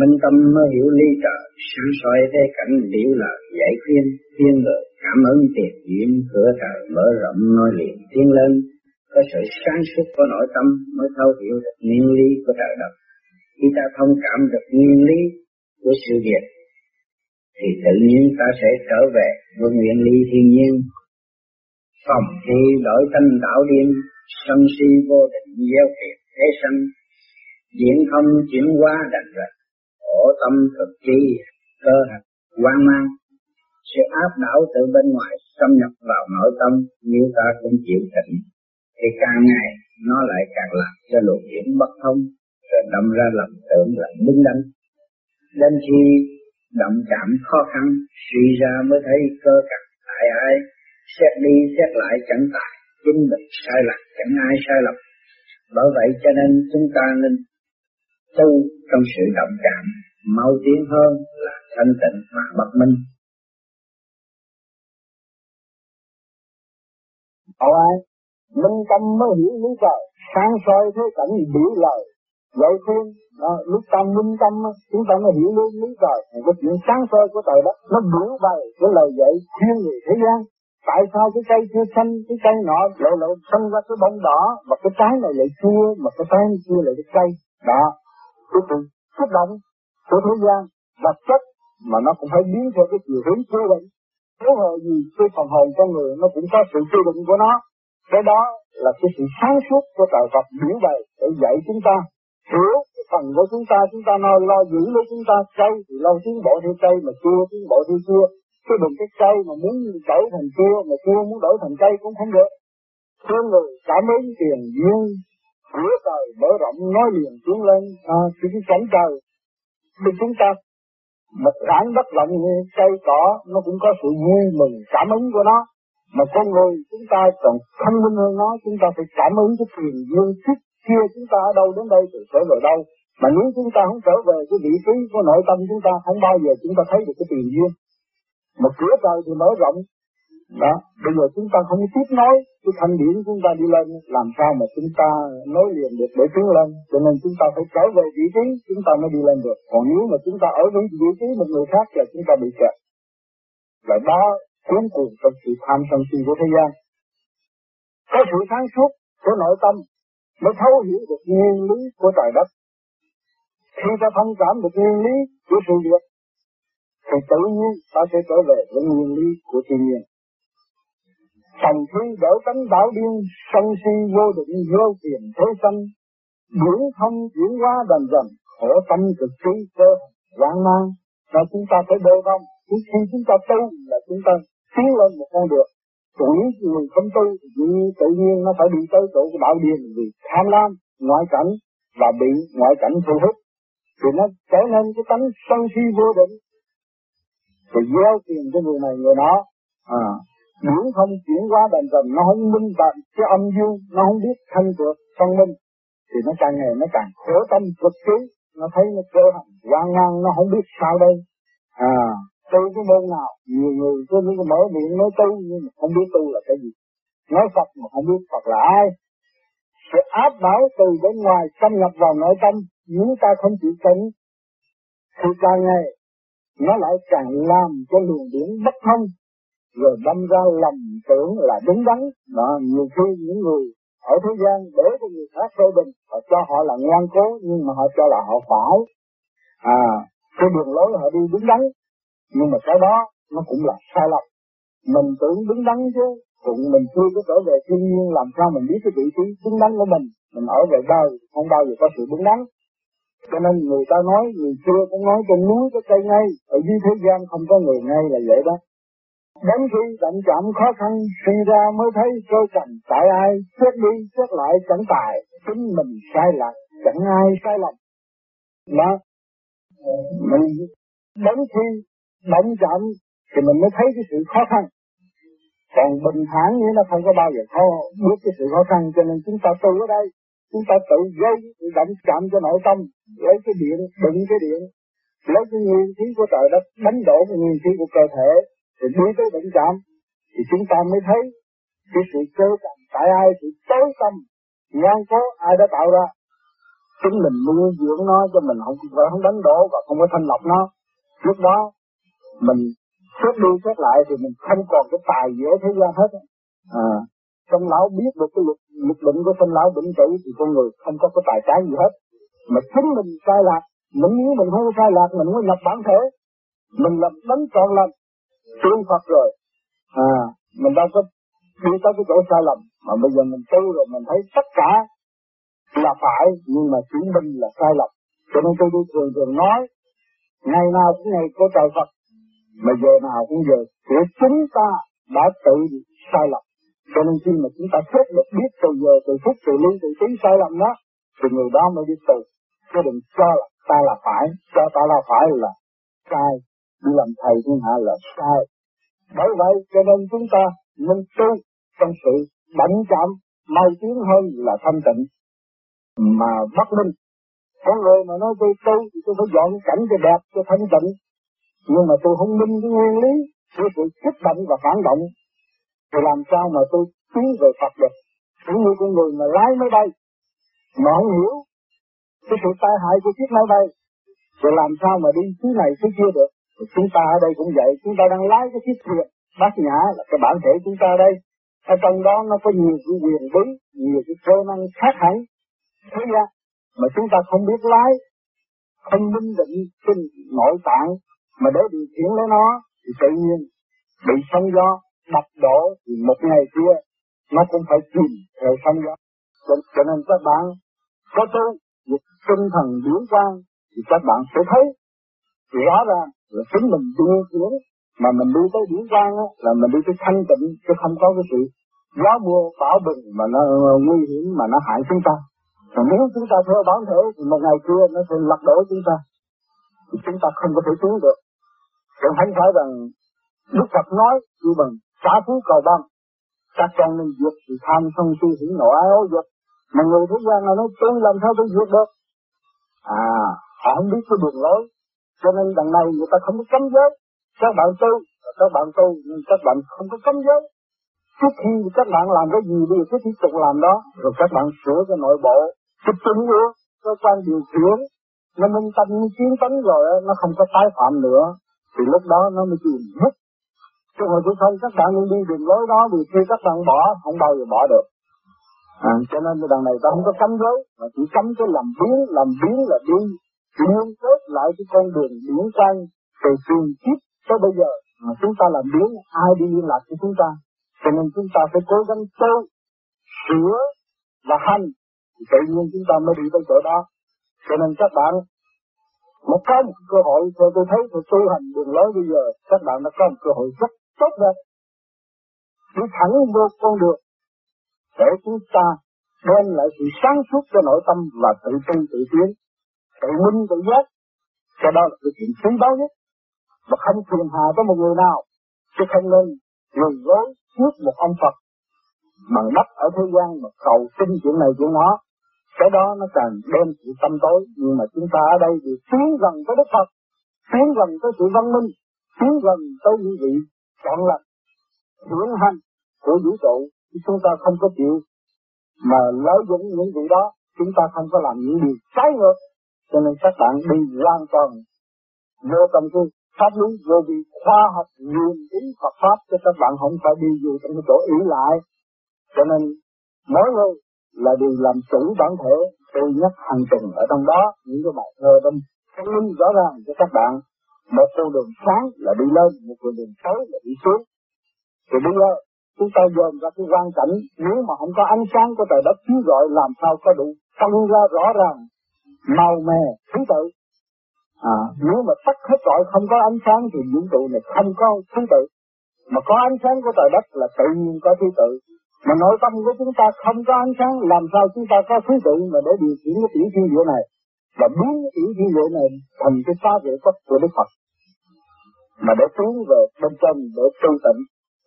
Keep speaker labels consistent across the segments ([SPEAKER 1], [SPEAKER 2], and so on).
[SPEAKER 1] Minh tâm mới hiểu lý trời, sáng soi thế cảnh liễu lời giải khuyên, khuyên người cảm ơn tiền duyên cửa trời mở rộng nói liền tiến lên, có sự sáng suốt của nội tâm mới thấu hiểu được nguyên lý của trời đất. Khi ta thông cảm được nguyên lý của sự việc, thì tự nhiên ta sẽ trở về với nguyên lý thiên nhiên. Phòng khi đổi tâm tạo điên, sân si vô định gieo thiệt thế sanh, diễn không chuyển hóa đành rạch, khổ tâm thực chi, cơ hạch, quan mang, sự áp đảo từ bên ngoài xâm nhập vào nội tâm nếu ta không chịu tịnh thì càng ngày nó lại càng làm cho luồng điển bất thông rồi đâm ra lầm tưởng là đứng đắn đến khi động chạm khó khăn suy ra mới thấy cơ cặp tại ai xét đi xét lại chẳng tại chính mình sai lầm chẳng ai sai lầm. Bởi vậy cho nên chúng ta nên tu trong sự động chạm mau tiến hơn là thanh tịnh và bất minh
[SPEAKER 2] Hậu ai? Minh tâm mới hiểu lý trời, sáng soi thế cảnh biểu lời, dạy khuyên, đó, lúc tâm minh tâm chúng ta mới hiểu lý, lý trời, cái chuyện sáng soi của trời đó. nó biểu bày cái lời dạy khuyên người thế gian. Tại sao cái cây chưa xanh, cái cây nọ lộ lộ xanh ra cái bông đỏ, mà cái trái này lại chua, mà cái trái này chua lại cái cây. Đó, cái tự kích động của thế gian, vật chất mà nó cũng phải biến theo cái chiều hướng cố định. Thế hệ gì cái phần hồn con người nó cũng có sự quy định của nó. Cái đó là cái sự sáng suốt của trời Phật biểu bày để dạy chúng ta. Hiểu cái phần của chúng ta chúng ta lo lo giữ lấy chúng ta cây thì lo tiến bộ theo cây mà chưa tiến bộ theo chưa. Chứ đừng cái cây mà muốn đổi thành chua mà chưa muốn đổi thành cây cũng không được. Thương người cảm ơn tiền duyên cửa trời mở rộng nói liền tiến lên à, thì cái cảnh trời thì chúng ta một rãng đất động như cây cỏ, nó cũng có sự vui mừng, cảm ứng của nó. Mà con người chúng ta còn thông minh hơn nó, chúng ta phải cảm ứng cái quyền dương thích kia chúng ta ở đâu, đến đây thì trở về đâu. Mà nếu chúng ta không trở về cái vị trí của nội tâm chúng ta, không bao giờ chúng ta thấy được cái tiền duyên. Một cửa trời thì mở rộng đó, bây giờ chúng ta không tiếp nối cái thanh điển chúng ta đi lên, làm sao mà chúng ta nối liền được để tiến lên. Cho nên chúng ta phải trở về vị trí, chúng ta mới đi lên được. Còn nếu mà chúng ta ở vị vị trí một người khác là chúng ta bị kẹt. Và đó, cuốn cuồng trong sự tham sân si của thế gian. Có sự sáng suốt của nội tâm mới thấu hiểu được nguyên lý của trời đất. Khi ta thông cảm được nguyên lý của sự việc, thì tự nhiên ta sẽ trở về với nguyên lý của thiên nhiên thành thi đỡ tánh đảo điên, sân si vô định vô tiền thế sanh, biển thông chuyển hóa dần dần, khổ tâm cực trí cơ lãng mang, và chúng ta phải đôi không, chỉ khi chúng ta tu là chúng ta tiến lên một con đường Còn nếu người không tu thì tự nhiên nó phải bị tới chỗ của đạo điên vì tham lam, ngoại cảnh và bị ngoại cảnh thu hút. Thì nó trở nên cái tánh sân si vô định. thì gieo tiền cho người này người đó. À, Điển không chuyển qua đền trần nó không minh bạch cái âm dương, nó không biết thanh được phân minh thì nó càng ngày nó càng khổ tâm cực trí, nó thấy nó cơ hành hoang ngang nó không biết sao đây. À, tu cái môn nào, nhiều người cứ cái mở miệng nói tu nhưng mà không biết tu là cái gì. Nói Phật mà không biết Phật là ai. Sự áp đảo từ bên ngoài xâm nhập vào nội tâm, nếu ta không chịu tỉnh thì càng ngày nó lại càng làm cho luồng điển bất thông rồi đâm ra lầm tưởng là đúng đắn. Đó, nhiều khi những người ở thế gian để cho người khác phê bình, họ cho họ là ngoan cố, nhưng mà họ cho là họ phải. À cái đường lối họ đi đúng đắn. Nhưng mà cái đó nó cũng là sai lầm. Mình tưởng đúng đắn chứ, cũng mình chưa có trở về thiên nhiên làm sao mình biết cái vị trí đúng đắn của mình. Mình ở về đời, không bao giờ có sự đúng đắn. Cho nên người ta nói, người xưa cũng nói, trên núi có cây ngay, ở dưới thế gian không có người ngay là vậy đó. Đến khi động chạm khó khăn sinh ra mới thấy cơ cảnh tại ai, xét đi xét lại chẳng tài, chính mình sai lạc, chẳng ai sai lầm. mà ờ, mình đến khi động chạm thì mình mới thấy cái sự khó khăn. Còn bình thản nghĩa nó không có bao giờ khó biết cái sự khó khăn cho nên chúng ta tu ở đây chúng ta tự gây tự động chạm cho nội tâm lấy cái điện đựng cái điện lấy cái nguyên khí của trời đất đánh đổ cái nguyên khí của cơ thể thì đi tới bệnh trạm thì chúng ta mới thấy cái sự cơ trọng tại ai sự tối tâm? Ngoan cố ai đã tạo ra? Chính mình nuôi dưỡng nó cho mình không không đánh đổ và không có thanh lọc nó. Lúc đó, mình xét đi xét lại thì mình không còn cái tài dễ thế gian hết. À trong lão biết được cái lực lực định của trong lão định tử thì con người không có cái tài trái gì hết. Mà chính mình sai lạc, mình nếu mình không sai lạc, mình mới nhập bản thể. Mình làm đánh trọn lành tiên Phật rồi. À mình đâu có đi tới cái chỗ sai lầm, mà bây giờ mình tu rồi mình thấy tất cả là phải, nhưng mà chứng minh là sai lầm. Cho nên tôi đi thường thường nói, ngày nào cũng ngày của trời Phật, mà giờ nào cũng giờ của chúng ta đã tự sai lầm. Cho nên khi mà chúng ta xét được biết từ giờ, từ phút từ lý từ tí sai lầm đó, thì người đó mới đi tù chứ đừng cho là ta là phải, cho ta là phải là sai đi làm thầy thiên hạ là sai. Bởi vậy cho nên chúng ta nên tu trong sự bận chạm mau tiến hơn là thanh tịnh. Mà bất minh con người mà nói tôi tu thì tôi phải dọn cảnh cho đẹp, cho thanh tịnh. Nhưng mà tôi không minh cái nguyên lý của sự kích động và phản động. Thì làm sao mà tôi tiến về Phật được? Cũng như con người mà lái máy bay, mà không hiểu cái sự tai hại của chiếc máy bay rồi làm sao mà đi thứ này thứ kia được? Chúng ta ở đây cũng vậy. Chúng ta đang lái cái chiếc thuyền bát nhã là cái bản thể chúng ta đây. Ở trong đó nó có nhiều cái quyền bí nhiều cái cơ năng khác hẳn. Thế ra mà chúng ta không biết lái không minh định trên nội tạng mà để điều khiển lấy nó thì tự nhiên bị sóng gió đập đổ thì một ngày kia nó cũng phải chìm theo sóng gió. Cho, cho nên các bạn có tu việc tinh thần điển quan thì các bạn sẽ thấy rõ ràng là chính mình điều xuống mà mình đi tới điển quan á, là mình đi tới thanh tịnh chứ không có cái sự gió mưa bão bình mà nó nguy hiểm mà nó hại chúng ta. Còn nếu chúng ta theo bản thể thì một ngày kia nó sẽ lật đổ chúng ta. Thì chúng ta không có thể tiến được. Chứ không phải rằng Đức Phật nói như bằng xã phú cầu băng các con nên vượt sự tham sân si hỉ nộ ái ố dục. Mà người thế gian là nói tôi làm sao tôi vượt được? À họ không biết cái đường lối cho nên đằng này người ta không có cấm giới. Các bạn tu các bạn tu nhưng các bạn không có cấm giới. Trước khi các bạn làm cái gì bây cứ tiếp tục làm đó rồi các bạn sửa cái nội bộ cái chính nữa cơ quan điều khiển. Nó minh tâm chiến tấn rồi nó không có tái phạm nữa. Thì lúc đó nó mới chìm mất. Chứ hồi tôi không các bạn nên đi đường lối đó vì khi các bạn bỏ không bao giờ bỏ được. À, cho nên đằng này ta không có cấm giới mà chỉ cấm cái làm biến làm biến là đi liên kết lại cái con đường điển quang từ truyền kiếp tới bây giờ mà chúng ta làm biến, ai đi liên lạc với chúng ta. Cho nên chúng ta phải cố gắng tu, sửa và hành. Thì tự nhiên chúng ta mới đi tới chỗ đó. Cho nên các bạn một có một cơ hội, theo tôi thấy tôi tu hành đường lối bây giờ, các bạn đã có một cơ hội rất tốt đẹp. Đi thẳng vô con đường, để chúng ta đem lại sự sáng suốt cho nội tâm và tự tin tự tiến tự minh tự giác. Cho đó là cái chuyện quý báu nhất. Mà không phiền hà với một người nào chứ không nên người lối trước một ông Phật bằng đất ở thế gian mà cầu xin chuyện này chuyện đó cái đó nó càng đem sự tâm tối. Nhưng mà chúng ta ở đây thì tiến gần tới Đức Phật tiến gần tới sự văn minh tiến gần tới những vị chọn lập, hiển hành của vũ trụ. Thì chúng ta không có chịu mà lợi dụng những vị đó chúng ta không có làm những điều trái ngược cho nên các bạn đi hoàn toàn vô trong cái pháp lý vô vi, khoa học nguyên lý Phật pháp cho các bạn không phải đi vô trong cái chỗ ý lại. Cho nên mỗi người là điều làm chủ bản thể tôi nhắc hành trình ở trong đó. Những cái bài thơ trong chứng minh rõ ràng cho các bạn. Một con đường sáng là đi lên, một con đường xấu là đi xuống. Thì bây giờ chúng ta dồn ra cái quan cảnh, nếu mà không có ánh sáng của trời đất chiếu rọi, làm sao có đủ phân ra rõ ràng màu mè thứ tự. À, nếu mà tắt hết rọi không có ánh sáng thì vũ trụ này không có thứ tự. Mà có ánh sáng của trời đất là tự nhiên có thứ tự. Mà nội tâm của chúng ta không có ánh sáng làm sao chúng ta có thứ tự mà để điều khiển cái tiểu thiên địa này? Và biến cái tiểu thiên địa này thành cái phá vệ cấp của Đức Phật. Mà để tiến về bên trên để tu tịnh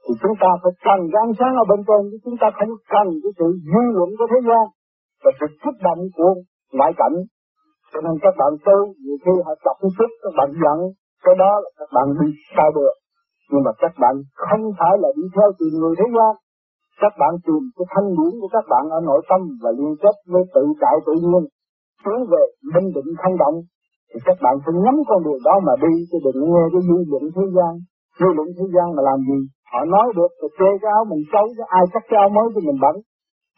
[SPEAKER 2] thì chúng ta phải cần cái ánh sáng ở bên trên chứ chúng ta không cần cái sự dư luận của thế gian và sự kích động của ngoại cảnh cho nên các bạn tu nhiều khi họ chọc chút các bạn giận, cái đó là các bạn đi sai được nhưng mà các bạn không phải là đi theo tìm người thế gian. Các bạn tìm cái thanh điển của các bạn ở nội tâm và liên kết với tự tại tự nhiên. Tiến về minh định thanh động, thì các bạn phải nhắm con đường đó mà đi, chứ đừng nghe cái dư luận thế gian. Dư luận thế gian mà làm gì? Họ nói được thì chê cái áo mình xấu, chứ ai cắt cái áo mới cho mình bẩn.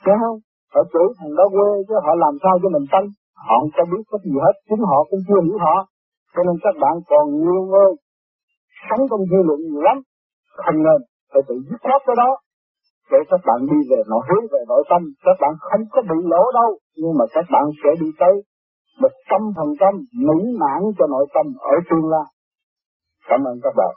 [SPEAKER 2] Thấy không? Họ chửi thằng đó quê, chứ họ làm sao cho mình tanh họ không có biết cái gì hết. Chính họ cũng chưa hiểu họ cho nên các bạn còn nhiều ơi sống trong dư luận nhiều lắm. Không nên phải tự dứt khoát cái đó. Để các bạn đi về nội hướng về nội tâm. Các bạn không có bị lỗ đâu. Nhưng mà các bạn sẽ đi tới một trăm phần trăm mỹ mãn cho nội tâm ở tương lai. Cảm ơn các bạn.